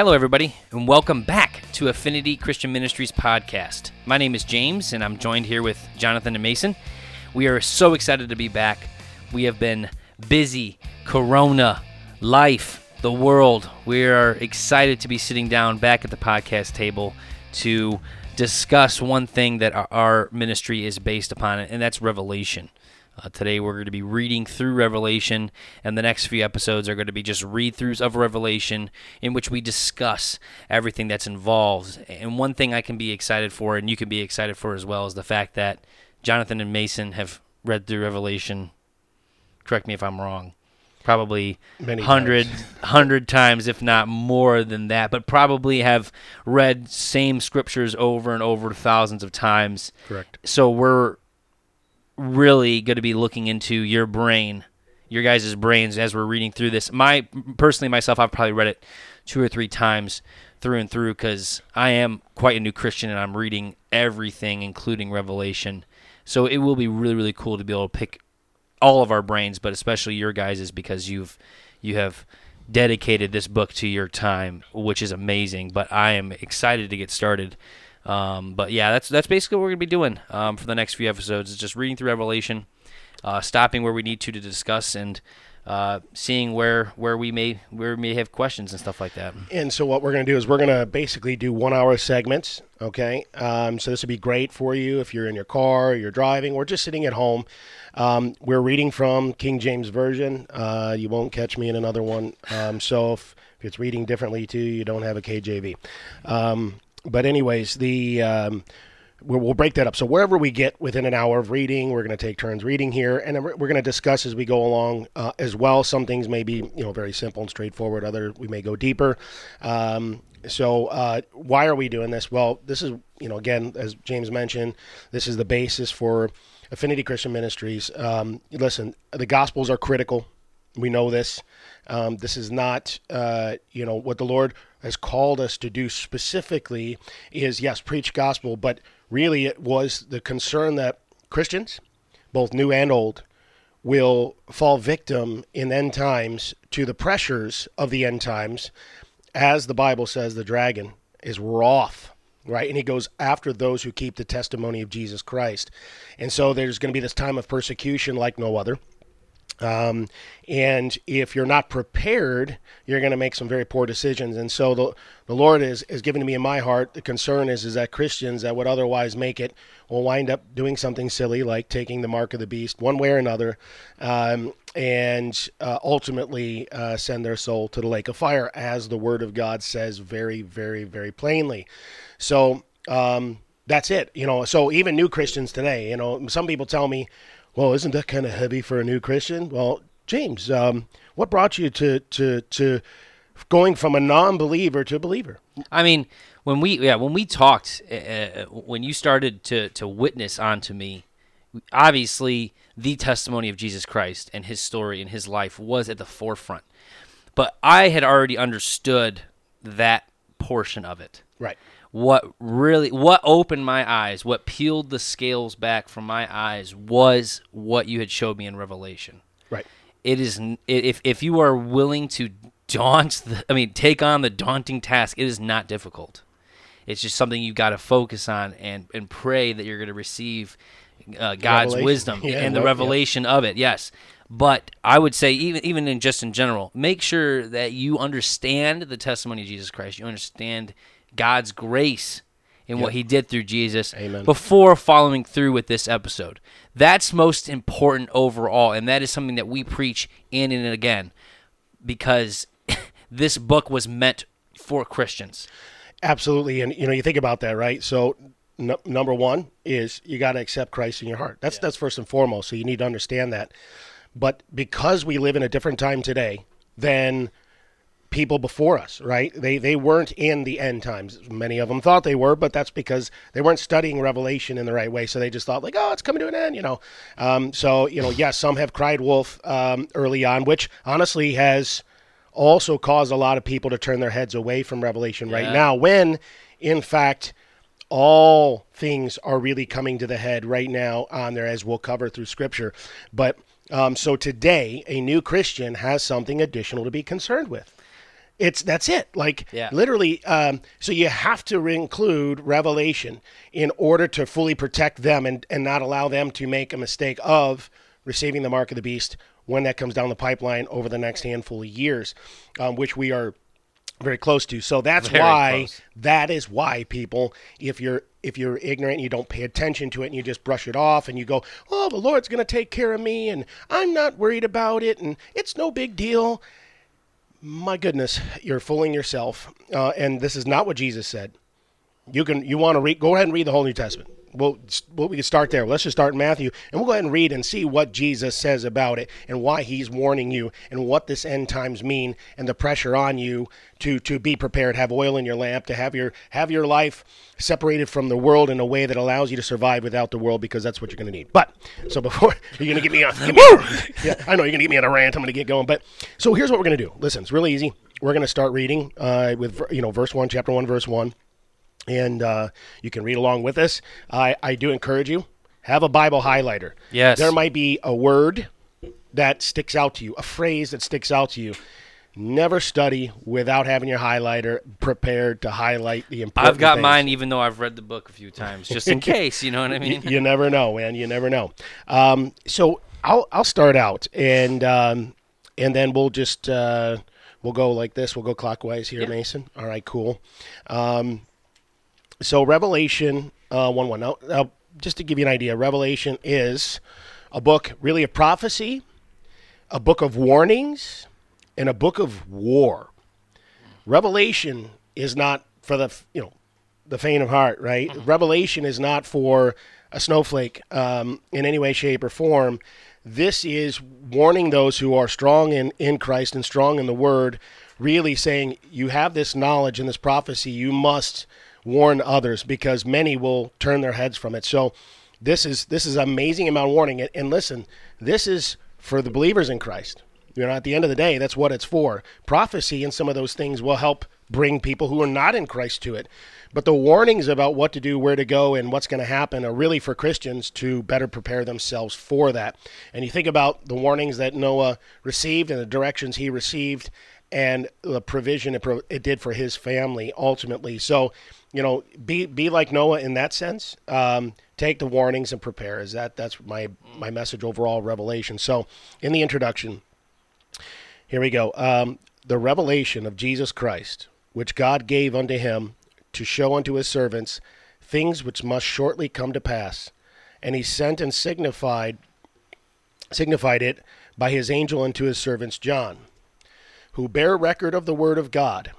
Hello, everybody, and welcome back to Affinity Christian Ministries podcast. My name is James, and I'm joined here with Jonathan and Mason. We are so excited to be back. We have been busy, Corona, life, the world. We are excited to be sitting down back at the podcast table to discuss one thing that our- ministry is based upon, and that's revelation. Uh, today we're going to be reading through Revelation, and the next few episodes are going to be just read throughs of Revelation in which we discuss everything that's involved. And one thing I can be excited for, and you can be excited for as well, is the fact that Jonathan and Mason have read through Revelation. Correct me if I'm wrong. Probably Many hundred times. hundred times, if not more than that, but probably have read same scriptures over and over thousands of times. Correct. So we're really going to be looking into your brain, your guys' brains as we're reading through this. My personally myself, I've probably read it two or three times through and through because I am quite a new Christian and I'm reading everything, including Revelation. So it will be really really cool to be able to pick all of our brains, but especially your guys's because you've you have dedicated this book to your time, which is amazing. But I am excited to get started. Um, but yeah, that's that's basically what we're gonna be doing um, for the next few episodes. Is just reading through Revelation, uh, stopping where we need to to discuss, and uh, seeing where where we may where we may have questions and stuff like that. And so what we're going to do is we're going to basically do one hour segments. Okay. Um, so this would be great for you if you're in your car, you're driving, or just sitting at home. Um, we're reading from King James Version. Uh, you won't catch me in another one. Um, so if, if it's reading differently too, you don't have a KJV. But anyways, the um, we'll, break that up. So wherever we get within an hour of reading, we're going to take turns reading here, and we're, we're going to discuss as we go along uh, as well. Some things may be you know very simple and straightforward. Other we may go deeper. Um, so uh, why are we doing this? Well, this is you know again as James mentioned, this is the basis for Affinity Christian Ministries. Um, listen, the Gospels are critical. We know this. Um, this is not, uh, you know, what the Lord has called us to do specifically is, yes, preach gospel, but really it was the concern that Christians, both new and old, will fall victim in end times to the pressures of the end times. As the Bible says, the dragon is wroth, right? And he goes after those who keep the testimony of Jesus Christ. And so there's going to be this time of persecution like no other. Um, and if you're not prepared, you're going to make some very poor decisions. And so the, the Lord is, is given to me in my heart. The concern is, is that Christians that would otherwise make it will wind up doing something silly like taking the mark of the beast one way or another um, and uh, ultimately uh, send their soul to the lake of fire, as the word of God says very, very, very plainly. So, um, that's it. You know, so even new Christians today, you know, some people tell me, well, isn't that kind of heavy for a new Christian? Well, James, um, what brought you to, to, to going from a non believer to a believer? I mean, when we yeah when we talked uh, uh, when you started to to witness onto me, obviously the testimony of Jesus Christ and his story and his life was at the forefront. But I had already understood that portion of it. Right. What really what opened my eyes, what peeled the scales back from my eyes was what you had showed me in Revelation Right. it is if if you are willing to daunt the, I mean take on the daunting task it is not difficult it's just something you got to focus on and and pray that you're going to receive uh, God's Revelation. wisdom Yeah, and the well, yeah. revelation of it yes but I would say even even in just in general make sure that you understand the testimony of Jesus Christ you understand God's grace in what he did through Jesus Amen. before following through with this episode. That's most important overall, and that is something that we preach in and again because this book was meant for Christians. Absolutely. And, you know, you think about that, right? So, n- number one is you got to accept Christ in your heart. That's, that's first and foremost. So, you need to understand that. But because we live in a different time today than people before us, right? They they weren't in the end times. Many of them thought they were, but that's because they weren't studying Revelation in the right way. So they just thought like, oh, it's coming to an end, you know. Um, so you know, yes, some have cried wolf um, early on, which honestly has also caused a lot of people to turn their heads away from Revelation right now. When in fact all things are really coming to the head right now on there, as we'll cover through Scripture. But um, so today, a new Christian has something additional to be concerned with. It's that's it. Like Yeah. literally. Um, so you have to include Revelation in order to fully protect them and and not allow them to make a mistake of receiving the mark of the beast when that comes down the pipeline over the next handful of years, um, which we are very close to. So that's Very why close. that is why people if you're if you're ignorant and you don't pay attention to it and you just brush it off and you go, "Oh, the Lord's going to take care of me and I'm not worried about it and it's no big deal." My goodness, you're fooling yourself. Uh, and this is not what Jesus said. You can you want to read go ahead and read the whole New Testament. Well, well, we can start there. Let's just start in Matthew, and we'll go ahead and read and see what Jesus says about it, and why He's warning you, and what this end times mean, and the pressure on you to to be prepared, have oil in your lamp, to have your have your life separated from the world in a way that allows you to survive without the world, because that's what you're going to need. But so before you're going to get me on, get me on- yeah, I know you're going to get me on a rant. I'm going to get going. But so here's what we're going to do. Listen, it's really easy. We're going to start reading uh, with you know verse one, chapter one, verse one and uh, you can read along with us. I, I do encourage you have a Bible highlighter. Yes. there might be a word that sticks out to you, a phrase that sticks out to you. Never study without having your highlighter prepared to highlight the important. I've got things. mine, even though I've read the book a few times, just in case. You know what I mean? you never know, man. You never know. Um, so I'll I'll start out and um, and then we'll just uh, we'll go like this. We'll go clockwise here, Mason. All right, cool. Um, so Revelation uh, one one. Now, now, just to give you an idea, Revelation is a book really a prophecy, a book of warnings, and a book of war. Revelation is not for the you know the faint of heart, right? Revelation is not for a snowflake um, in any way, shape, or form. This is warning those who are strong in, in Christ and strong in the Word, really saying, You have this knowledge and this prophecy, you must warn others because many will turn their heads from it. So this is this is amazing amount of warning. And- listen, this is for the believers in Christ. You know, at the end of the day, that's what it's for. Prophecy and some of those things will help bring people who are not in Christ to it. But the warnings about what to do, where to go, and what's going to happen are really for Christians to better prepare themselves for that. And you think about the warnings that Noah received and the directions he received and the provision it, pro- it did for his family ultimately. So, you know, be be like Noah in that sense. Um, take the warnings and prepare. Is that that's my my message overall? Revelation. So, in the introduction, here we go. Um, the revelation of Jesus Christ, which God gave unto him to show unto his servants things which must shortly come to pass, and he sent and signified signified it by his angel unto his servants John, who bear record of the word of God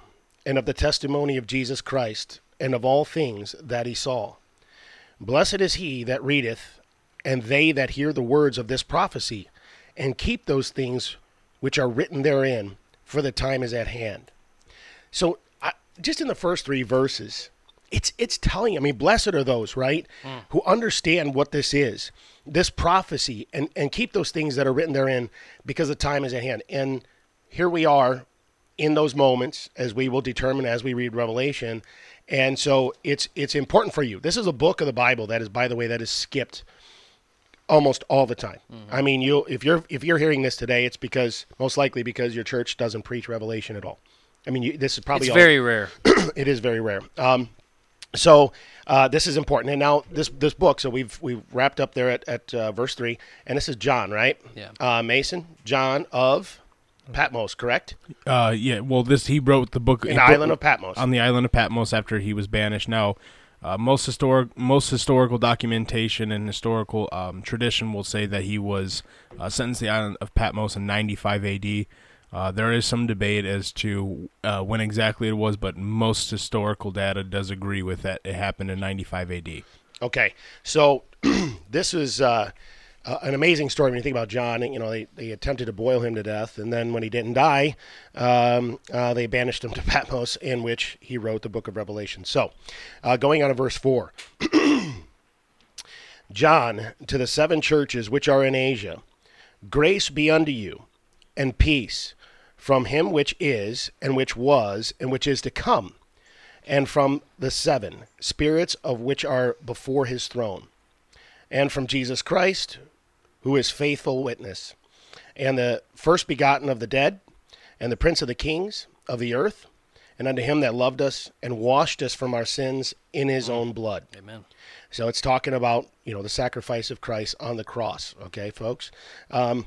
and of the testimony of Jesus Christ and of all things that he saw. Blessed is he that readeth, and they that hear the words of this prophecy, and keep those things which are written therein, for the time is at hand. So, I, just in the first three verses, it's it's telling. I mean, blessed are those, right, hmm. who understand what this is, this prophecy, and and keep those things that are written therein, because the time is at hand. And here we are in those moments, as we will determine as we read Revelation. And so it's it's important for you. This is a book of the Bible that is, by the way, that is skipped almost all the time. I mean, you if you're if you're hearing this today, it's because most likely because your church doesn't preach Revelation at all. I mean, you, this is probably It's all, very rare. it is very rare. Um, so uh, this is important. And now this this book. So we've we've wrapped up there at at uh, verse three, and this is John, right? Yeah. Uh, Mason, John of Patmos, correct? Uh, yeah. Well, this he wrote the book An island of Patmos. on the island of Patmos after he was banished. Now, uh, most historic most historical documentation and historical um, tradition will say that he was uh, sentenced to the island of Patmos in 95 A.D. Uh, there is some debate as to uh, when exactly it was, but most historical data does agree with that. It happened in 95 A.D. Okay, so this is uh, uh, an amazing story when you think about John. You know, they, they attempted to boil him to death, and then when he didn't die, um, uh, they banished him to Patmos, in which he wrote the book of Revelation. So, uh, going on to verse 4 John, to the seven churches which are in Asia, grace be unto you, and peace from him which is, and which was, and which is to come and from the seven spirits of which are before his throne, and from Jesus Christ, who is faithful witness, and the first begotten of the dead, and the prince of the kings, of the earth, and unto him that loved us and washed us from our sins in his own blood. Amen. So it's talking about, you know, the sacrifice of Christ on the cross, okay, folks? Um,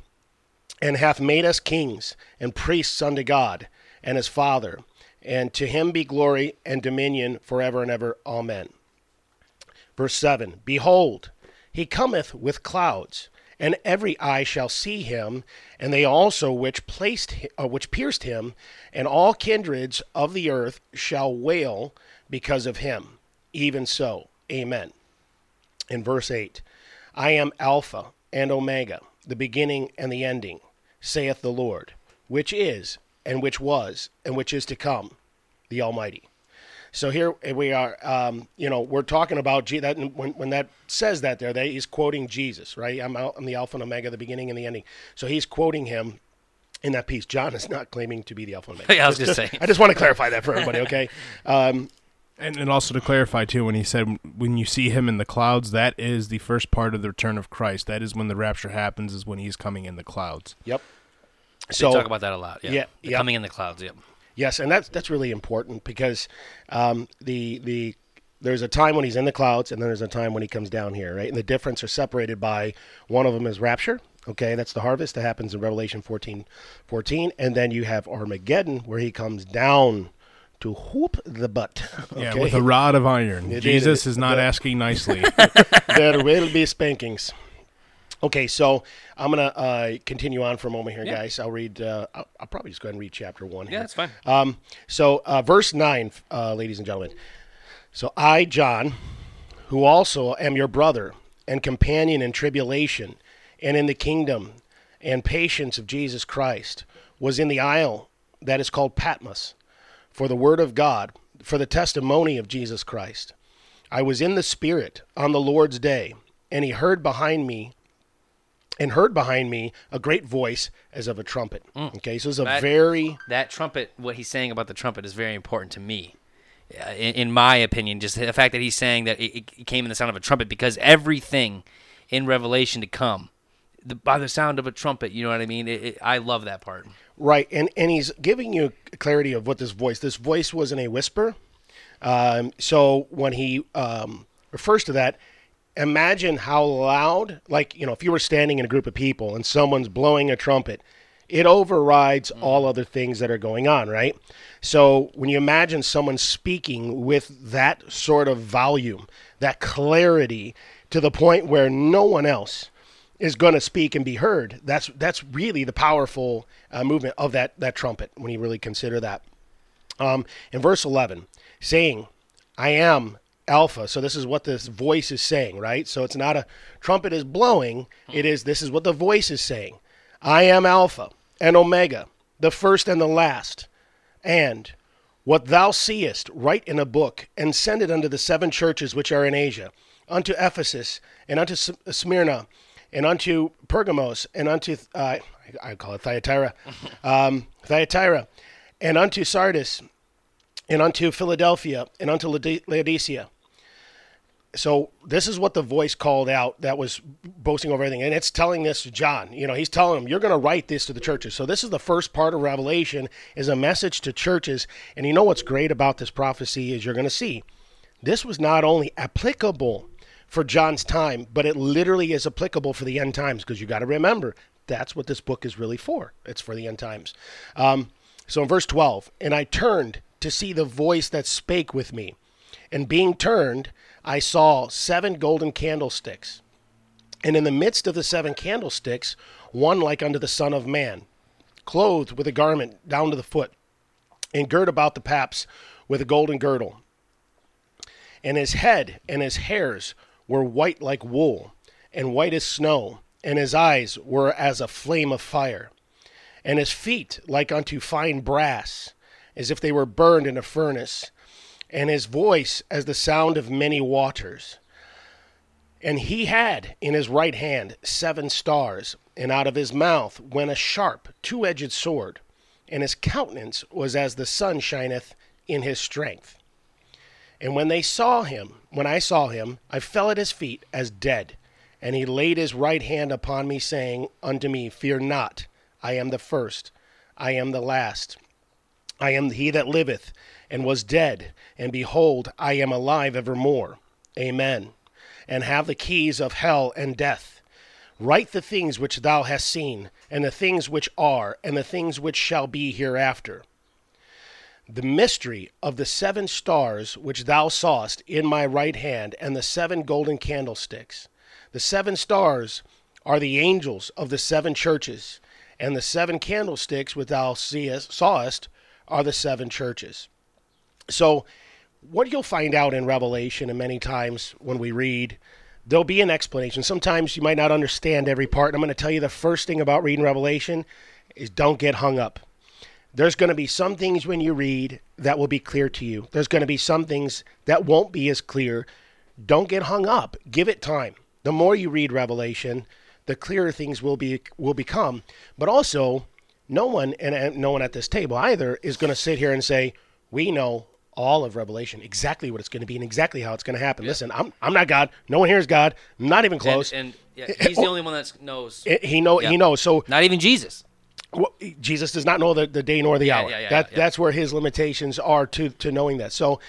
and hath made us kings and priests unto God and his Father. And to him be glory and dominion forever and ever. Amen. Verse 7 Behold, he cometh with clouds, and every eye shall see him, and they also which placed uh, which pierced him, and all kindreds of the earth shall wail because of him. Even so, Amen. In verse 8, I am Alpha and Omega, the beginning and the ending, saith the Lord, which is, and which was, and which is to come, the Almighty. So here we are. Um, you know, we're talking about G- that when, when that says that there, that he's quoting Jesus, right? I'm, out, I'm the Alpha and Omega, the beginning and the ending. So he's quoting him in that piece. John is not claiming to be the Alpha and Omega. Yeah, I was Just- gonna just- say. I just want to clarify that for everybody, okay? Um, And, and also to clarify too, when he said when you see him in the clouds, that is the first part of the return of Christ. That is when the rapture happens. Is when he's coming in the clouds. yep. So So talk about that a lot. Yeah. Yeah, The yeah. Coming in the clouds. Yep. Yes, and that's that's really important because um, the the there's a time when he's in the clouds, and then there's a time when he comes down here, right? And the difference are separated by one of them is rapture. Okay, that's the harvest that happens in Revelation 14, 14. and then you have Armageddon where he comes down to whoop the butt. Yeah, with a rod of iron. It Jesus is. is not The- asking nicely. there will be spankings. Okay, so I'm gonna uh, continue on for a moment here, Yeah. guys. I'll read. Uh, I'll, I'll probably just go ahead and read chapter one. Yeah, here. that's fine. Um, so, uh, verse 9, uh, ladies and gentlemen. So, I, John, who also am your brother and companion in tribulation and in the kingdom and patience of Jesus Christ, was in the isle that is called Patmos for the word of God, for the testimony of Jesus Christ. I was in the Spirit on the Lord's day, and he heard behind me. And heard behind me a great voice as of a trumpet. Okay, so it's a That- very that trumpet, what he's saying about the trumpet, is very important to me. In, in my opinion, just the fact that he's saying that it, it came in the sound of a trumpet, because everything in Revelation to come, the, by the sound of a trumpet, you know what I mean? It, it, I love that part. Right, and and he's giving you clarity of what this voice. This voice wasn't a whisper. Um, so when he um, refers to that, imagine how loud. Like you know, if you were standing in a group of people and someone's blowing a trumpet, it overrides all other things that are going on. Right. So when you imagine someone speaking with that sort of volume, that clarity, to the point where no one else is going to speak and be heard. That's that's really the powerful uh, movement of that that trumpet when you really consider that. Um, in verse eleven, saying, "I am Alpha." So this is what this voice is saying, right? So it's not a trumpet is blowing. It is this is what the voice is saying. I am Alpha and Omega, the first and the last, and what thou seest, write in a book, and send it unto the seven churches which are in Asia, unto Ephesus, and unto Smyrna, and unto Pergamos, and unto, uh, I call it Thyatira, um, Thyatira, and unto Sardis, and unto Philadelphia, and unto Laodicea. So this is what the voice called out that was boasting over everything, and it's telling this to John. You know, he's telling him, "You're going to write this to the churches." So this is the first part of Revelation is a message to churches. And you know what's great about this prophecy is you're going to see this was not only applicable for John's time, but it literally is applicable for the end times because you got to remember that's what this book is really for. It's for the end times. Um, so in verse 12, and I turned to see the voice that spake with me. And being turned, I saw seven golden candlesticks. And in the midst of the seven candlesticks, one like unto the Son of Man, clothed with a garment down to the foot, and girt about the paps with a golden girdle. And his head and his hairs were white like wool, and white as snow, and his eyes were as a flame of fire, and his feet like unto fine brass, as if they were burned in a furnace, and his voice as the sound of many waters. And he had in his right hand seven stars, and out of his mouth went a sharp, two edged sword, and his countenance was as the sun shineth in his strength. And when they saw him, when I saw him, I fell at his feet as dead. And he laid his right hand upon me, saying unto me, Fear not, I am the first, I am the last, I am he that liveth and was dead, and behold, I am alive evermore. Amen. And have the keys of hell and death. Write the things which thou hast seen, and the things which are, and the things which shall be hereafter. The mystery of the seven stars which thou sawest in my right hand, and the seven golden candlesticks. The seven stars are the angels of the seven churches, and the seven candlesticks which thou seest, sawest are the seven churches. So, what you'll find out in Revelation, and many times when we read, there'll be an explanation. Sometimes you might not understand every part. And I'm going to tell you the first thing about reading Revelation is don't get hung up. There's going to be some things when you read that will be clear to you. There's going to be some things that won't be as clear. Don't get hung up. Give it time. The more you read Revelation, the clearer things will be will become. But also, no one and no one at this table either is going to sit here and say, "We know all of Revelation, exactly what it's going to be and exactly how it's going to happen. Yeah. Listen, I'm I'm not God. No one here is God. not even close. And, and yeah, he's the only one that knows. He know yeah. he knows. So not even Jesus. Well, Jesus does not know the, the day nor the hour. Yeah, yeah, that that's where his limitations are to to knowing that. So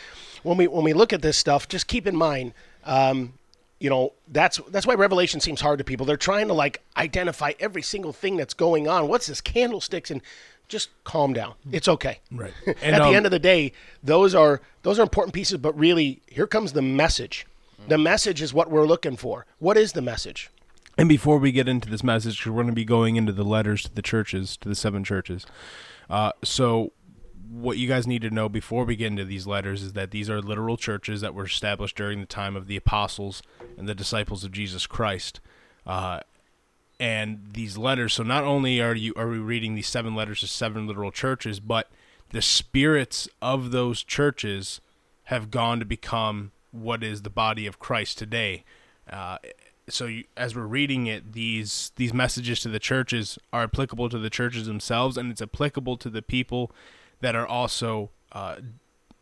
when we when we look at this stuff, just keep in mind. Um, you know that's that's why revelation seems hard to people they're trying to like identify every single thing that's going on what's this candlesticks and just calm down. It's okay. Right. And, At the um, end of the day, those are those are important pieces, but really here comes the message. The message is what we're looking for. What is the message? And before we get into this message, we're going to be going into the letters to the churches, to the seven churches. Uh, so, what you guys need to know before we get into these letters is that these are literal churches that were established during the time of the apostles and the disciples of Jesus Christ. Uh, and these letters. So not only are you are we reading these seven letters to seven literal churches, but the spirits of those churches have gone to become what is the body of Christ today. Uh, so you, as we're reading it, these these messages to the churches are applicable to the churches themselves, and it's applicable to the people that are also uh,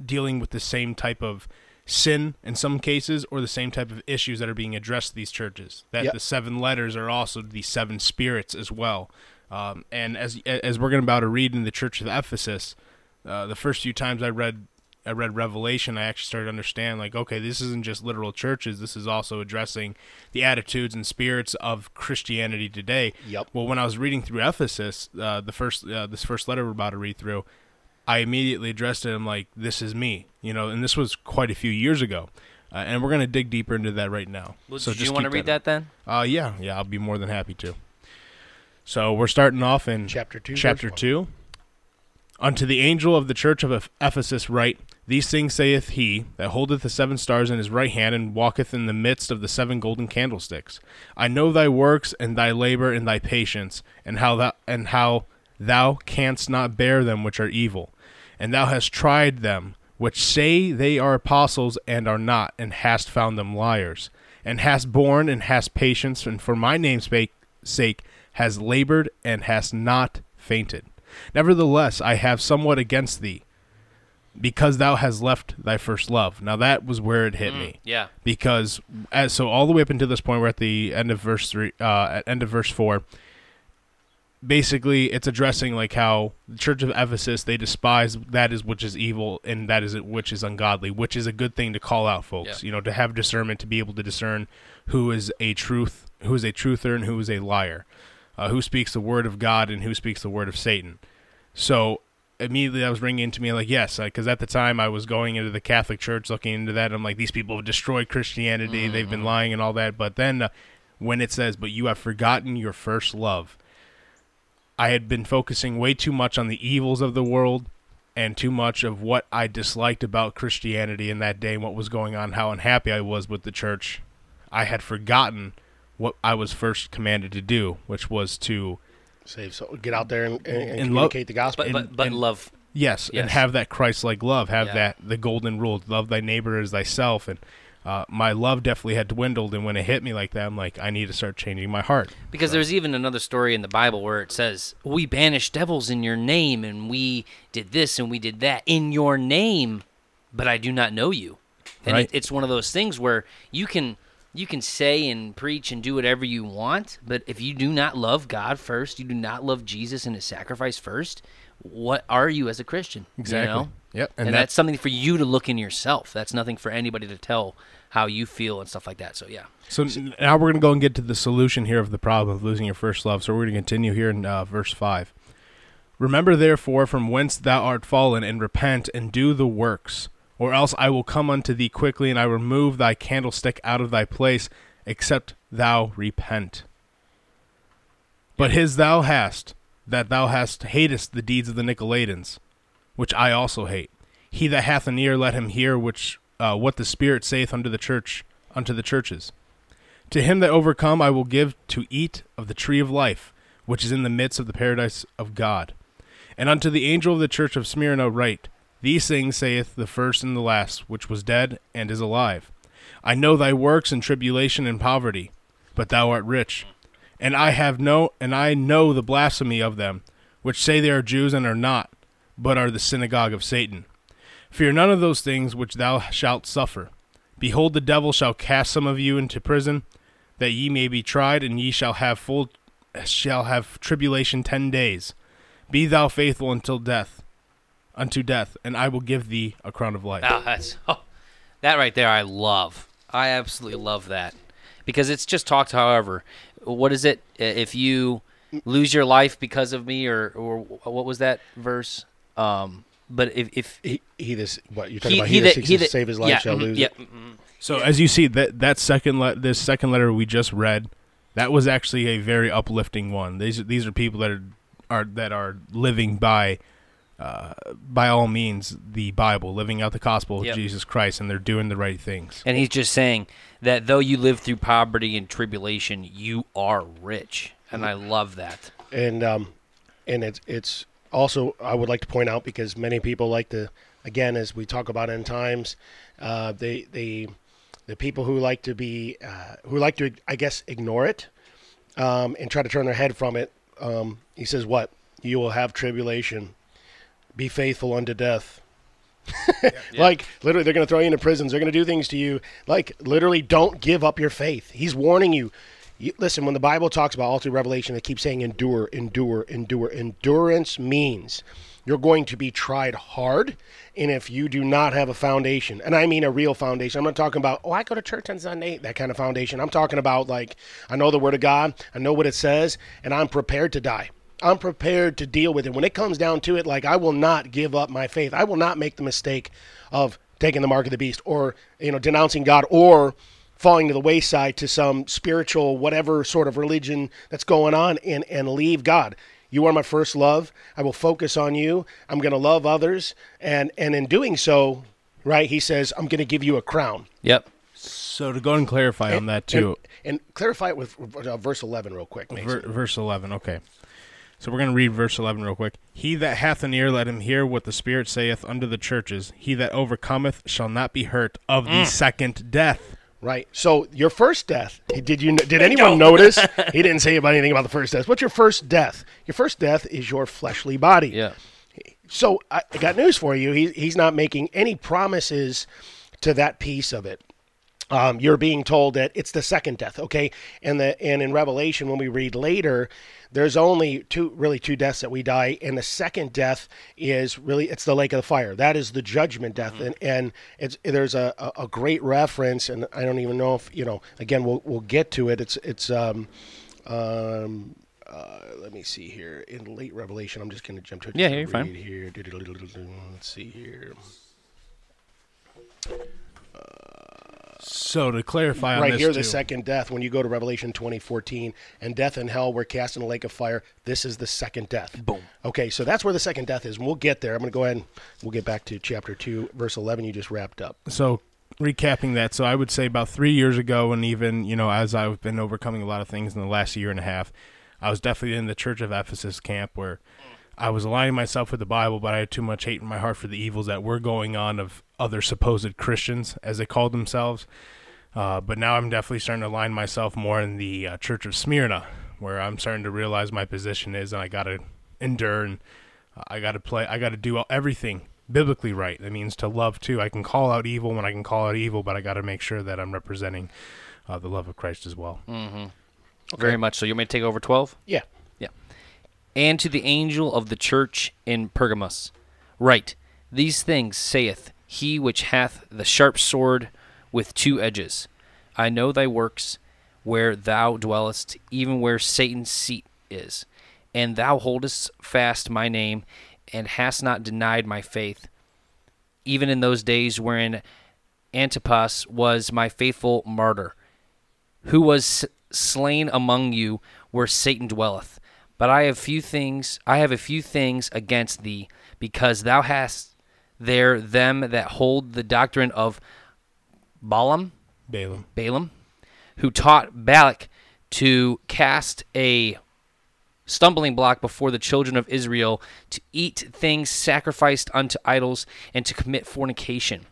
dealing with the same type of sin in some cases or the same type of issues that are being addressed to these churches. That yep. the seven letters are also the seven spirits as well. Um, and as as we're going about to read in the Church of Ephesus, uh, the first few times I read I read Revelation, I actually started to understand like, okay, this isn't just literal churches. This is also addressing the attitudes and spirits of Christianity today. Yep. Well, when I was reading through Ephesus, uh, the first uh, this first letter we're about to read through, I immediately addressed it. I'm like, this is me, you know, and this was quite a few years ago. Uh, and we're going to dig deeper into that right now. Well, so do you want to read that, that then? Uh, yeah, yeah, I'll be more than happy to. So we're starting off in chapter 2. Chapter 2. Unto the angel of the church of Ephesus write, These things saith he that holdeth the seven stars in his right hand and walketh in the midst of the seven golden candlesticks. I know thy works and thy labor and thy patience, and how thou, and how thou canst not bear them which are evil and thou hast tried them, which say they are apostles and are not, and hast found them liars, and hast borne and hast patience, and for my name's sake has labored and hast not fainted. Nevertheless, I have somewhat against thee, because thou hast left thy first love. Now that was where it hit mm, me. Yeah. Because as so all the way up until this point, we're at the end of verse three, uh, at end of verse four basically it's addressing like how the church of ephesus they despise that is which is evil and that is which is ungodly which is a good thing to call out folks yeah. you know to have discernment to be able to discern who is a truth who is a truther and who is a liar uh, who speaks the word of god and who speaks the word of satan so immediately that was ringing into me like yes because at the time i was going into the catholic church looking into that i'm like these people have destroyed christianity mm-hmm. they've been lying and all that but then uh, when it says but you have forgotten your first love I had been focusing way too much on the evils of the world and too much of what I disliked about Christianity in that day and what was going on, how unhappy I was with the church. I had forgotten what I was first commanded to do, which was to save, so get out there and, and, and communicate love, the gospel, but but, but and, love. Yes, yes, and have that Christ-like love, have yeah. that the golden rule: love thy neighbor as thyself, and uh, my love definitely had dwindled. And when it hit me like that, I'm like, I need to start changing my heart. Because so. there's even another story in the Bible where it says, We banished devils in your name, and we did this and we did that in your name, but I do not know you. And right. it, it's one of those things where you can you can say and preach and do whatever you want, but if you do not love God first, you do not love Jesus and his sacrifice first, what are you as a Christian? You Exactly. know? Yep. And, And, that's, that's, something for you to look in yourself. That's nothing for anybody to tell how you feel and stuff like that. So yeah. so n- now we're going to go and get to the solution here of the problem of losing your first love. So we're going to continue here in uh, verse 5. Remember therefore from whence thou art fallen, and repent and do the works, or else I will come unto thee quickly, and I will remove thy candlestick out of thy place, except thou repent. But his thou hast, that thou hast hatest the deeds of the Nicolaitans, which I also hate. He that hath an ear, let him hear which uh, what the Spirit saith unto the church, unto the churches. To him that overcome, I will give to eat of the tree of life, which is in the midst of the paradise of God. And unto the angel of the church of Smyrna write, These things saith the first and the last, which was dead and is alive. I know thy works and tribulation and poverty, but thou art rich. And I have no, and I know the blasphemy of them, which say they are Jews and are not, but are the synagogue of Satan. Fear none of those things which thou shalt suffer. Behold, the devil shall cast some of you into prison, that ye may be tried, and ye shall have full shall have tribulation ten days. Be thou faithful until death, unto death, and I will give thee a crown of life. Ah, that's oh, that right there. I love. I absolutely love that because it's just talked. However, what is it? Uh, If you lose your life because of me, or or what was that verse? Um, but if if He, he this what you're talking he, about? he He, that that seeks he to that save his life yeah, shall mhm, lose yeah, it. mhm. So as you see that that second le- this second letter we just read, that was actually a very uplifting one. These these are people that are are that are living by uh, by all means the Bible, living out the gospel of Yep. Jesus Christ, and they're doing the right things. And he's just saying that though you live through poverty and tribulation, you are rich, and I love that. and um, and it's it's also I would like to point out because many people like to again as we talk about end times, uh, they they the people who like to be uh, who like to I guess ignore it um, and try to turn their head from it. Um, he says, "What you will have tribulation, be faithful unto death." Like literally, they're going to throw you into prisons. They're going to do things to you. Like literally, don't give up your faith. He's warning you. you. Listen, when the Bible talks about all through Revelation, it keeps saying endure, endure, endure. Endurance means you're going to be tried hard, and if you do not have a foundation, and I mean a real foundation, I'm not talking about oh I go to church on Sunday that kind of foundation. I'm talking about like I know the Word of God, I know what it says, and I'm prepared to die. I'm prepared to deal with it. When it comes down to it, like I will not give up my faith. I will not make the mistake of taking the mark of the beast or you know denouncing God or falling to the wayside to some spiritual whatever sort of religion that's going on and and leave God. You are my first love. I will focus on you. I'm going to love others and and in doing so, right? He says I'm going to give you a crown. Yep. So to go and clarify on that too, And, and clarify it with uh, verse 11 real quick, Ver- verse 11 okay so we're going to read verse 11 real quick he that hath an ear let him hear what the spirit saith unto the churches he that overcometh shall not be hurt of the second death Right. So your first death. Did you? Did anyone notice? He didn't say about anything about the first death. What's your first death? Your first death is your fleshly body. Yeah. So I, I got news for you. He, he's not making any promises to that piece of it. Um, you're being told that it's the second death, okay? And the and in Revelation, when we read later, there's only two, really two deaths that we die, and the second death is really it's the lake of the fire. That is the judgment death, and and it's there's a, a, great reference, and I don't even know if you know. Again, we'll we'll get to it. It's it's um um. Uh, let me see here. In late Revelation, I'm just going to jump to it. Yeah, you're fine. Here, let's see here. So to clarify on right this here, too, the second death. When you go to Revelation 2014, and death and hell were cast in a lake of fire. This is the second death. Boom. Okay, so that's where the second death is. And we'll get there. I'm going to go ahead and we'll get back to chapter two, verse 11. You just wrapped up. so recapping that so i would say about three years ago and even you know as i've been overcoming a lot of things in the last year and a half i was definitely in the church of ephesus camp where i was aligning myself with the bible but i had too much hate in my heart for the evils that were going on of other supposed christians as they called themselves uh, but now i'm definitely starting to align myself more in the uh, church of smyrna where i'm starting to realize my position is and i gotta endure and I got to play. I got to do everything biblically right. That means to love too. I can call out evil when I can call out evil, but I got to make sure that I'm representing uh, the love of Christ as well. Very much so. You want me to take over 12? Yeah. Yeah. And to the angel of the church in Pergamos, write, These things saith he which hath the sharp sword with two edges. I know thy works, where thou dwellest, even where Satan's seat is. And thou holdest fast my name, and hast not denied my faith, even in those days wherein Antipas was my faithful martyr who was slain among you where Satan dwelleth. But I have few things I have a few things against thee, because thou hast there them that hold the doctrine of Balaam, Balaam. Balaam, who taught Balak to cast a stumbling block before the children of Israel, to eat things sacrificed unto idols, and to commit fornication.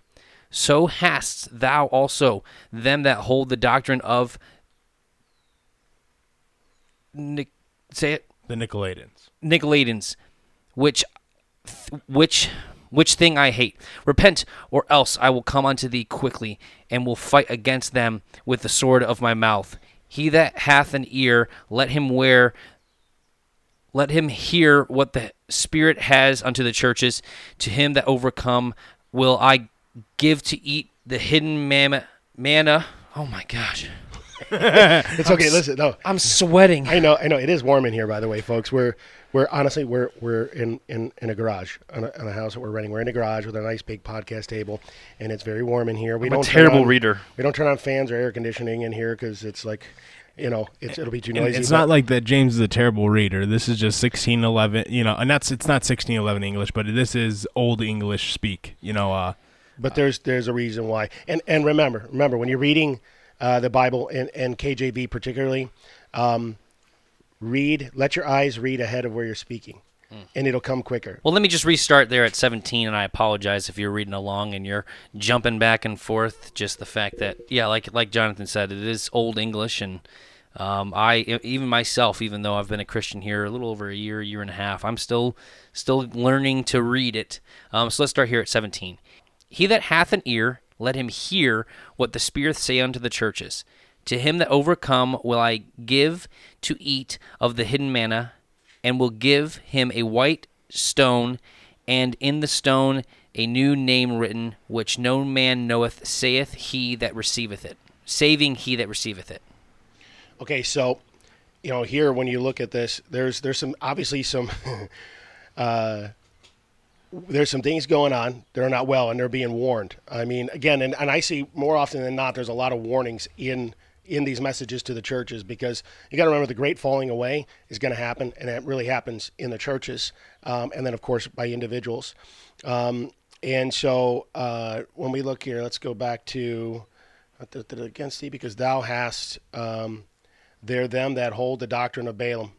So hast thou also them that hold the doctrine of Nic- say it The Nicolaitans. Nicolaitans, which which which thing I hate. Repent, or else I will come unto thee quickly, and will fight against them with the sword of my mouth. He that hath an ear, let him wear let him hear what the Spirit has unto the churches. To him that overcome will I give to eat the hidden manna. manna. Oh my gosh. It's okay. Listen, no, I'm sweating. I know, I know. It is warm in here, by the way, folks. We're we're honestly we're we're in in, in a garage on a, on a house that we're renting. We're in a garage with a nice big podcast table, and it's very warm in here. We I'm don't turn terrible on- reader. We don't turn on fans or air conditioning in here because it's like, you know, it's it'll be too noisy. it's not like that James is a terrible reader. This is just 1611, you know, and that's it's not 1611 English, but this is old English speak, you know, uh but there's there's a reason why. And and remember, remember when you're reading uh, the Bible and, and KJV particularly, um, read. Let your eyes read ahead of where you're speaking, and it'll come quicker. Well, let me just restart there at 17, and I apologize if you're reading along and you're jumping back and forth. Just the fact that, yeah, like like Jonathan said, it is old English, and um, I even myself, even though I've been a Christian here a little over a year, year and a half, I'm still still learning to read it. Um, so let's start here at 17. He that hath an ear, let him hear what the Spirit say unto the churches. To him that overcome will I give to eat of the hidden manna, and will give him a white stone, and in the stone a new name written, which no man knoweth, saith he that receiveth it. Saving he that receiveth it. Okay, so you know here when you look at this, there's there's some obviously some uh, there's some things going on that are not well, and they're being warned. I mean, again, and, and I see more often than not, there's a lot of warnings in in these messages to the churches because you got to remember the great falling away is going to happen, and it really happens in the churches, um, and then of course by individuals. Um, and so uh, when we look here, let's go back to against thee because thou hast um, there them that hold the doctrine of Balaam,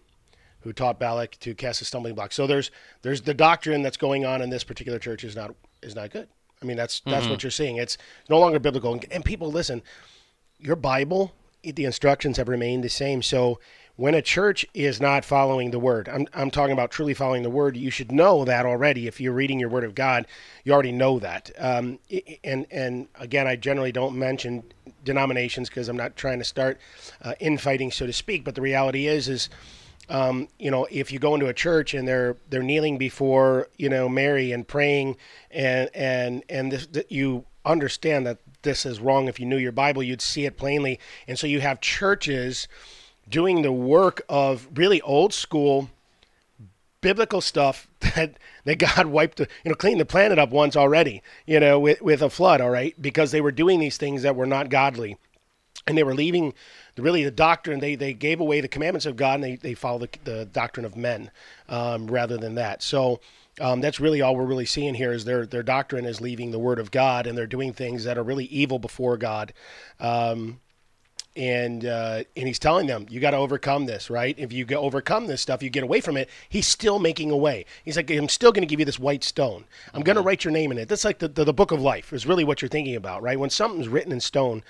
who taught Balak to cast a stumbling block. So there's there's the doctrine that's going on in this particular church is not is not good. I mean that's that's what you're seeing. It's no longer biblical. And, and people listen, your Bible, the instructions have remained the same. So when a church is not following the word, I'm, I'm talking about truly following the word, you should know that already. If you're reading your word of God, you already know that. Um, and, and again, I generally don't mention denominations because I'm not trying to start uh, infighting, so to speak. But the reality is, is um, you know, if you go into a church and they're they're kneeling before you know Mary and praying, and and and this, that you understand that this is wrong. If you knew your Bible, you'd see it plainly. And so you have churches doing the work of really old school biblical stuff that that God wiped the you know cleaned the planet up once already you know with with a flood all right because they were doing these things that were not godly and they were leaving really the doctrine they they gave away the commandments of God and they they follow the, the doctrine of men um, rather than that. So um, that's really all we're really seeing here is their their doctrine is leaving the word of God and they're doing things that are really evil before God. Um, and uh, and he's telling them you got to overcome this right? If you go overcome this stuff you get away from it he's still making a way. He's like i'm still going to give you this white stone. I'm going to write your name in it. That's like the, the, the book of life is really what you're thinking about right? When something's written in stone